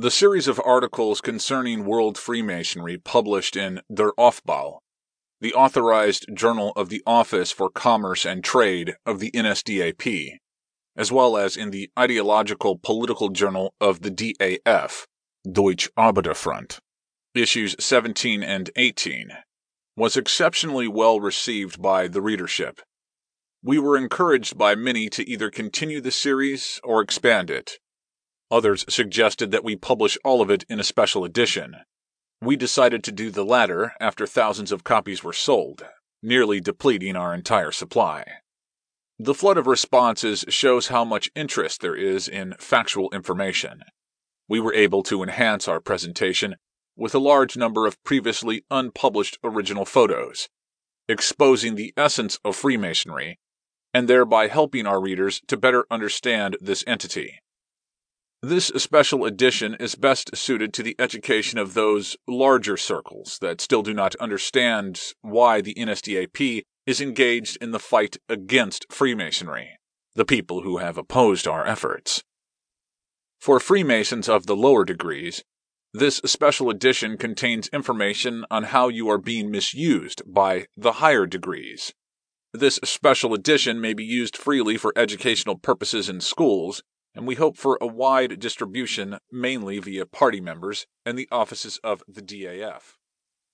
The series of articles concerning World Freemasonry published in Der Aufbau, the authorized journal of the Office for Commerce and Trade of the NSDAP, as well as in the ideological political journal of the DAF, Deutsche Arbeiterfront, issues 17 and 18, was exceptionally well received by the readership. We were encouraged by many to either continue the series or expand it. Others suggested that we publish all of it in a special edition. We decided to do the latter after thousands of copies were sold, nearly depleting our entire supply. The flood of responses shows how much interest there is in factual information. We were able to enhance our presentation with a large number of previously unpublished original photos, exposing the essence of Freemasonry, and thereby helping our readers to better understand this entity. This special edition is best suited to the education of those larger circles that still do not understand why the NSDAP is engaged in the fight against Freemasonry, the people who have opposed our efforts. For Freemasons of the lower degrees, this special edition contains information on how you are being misused by the higher degrees. This special edition may be used freely for educational purposes in schools and we hope for a wide distribution mainly via party members and the offices of the DAF.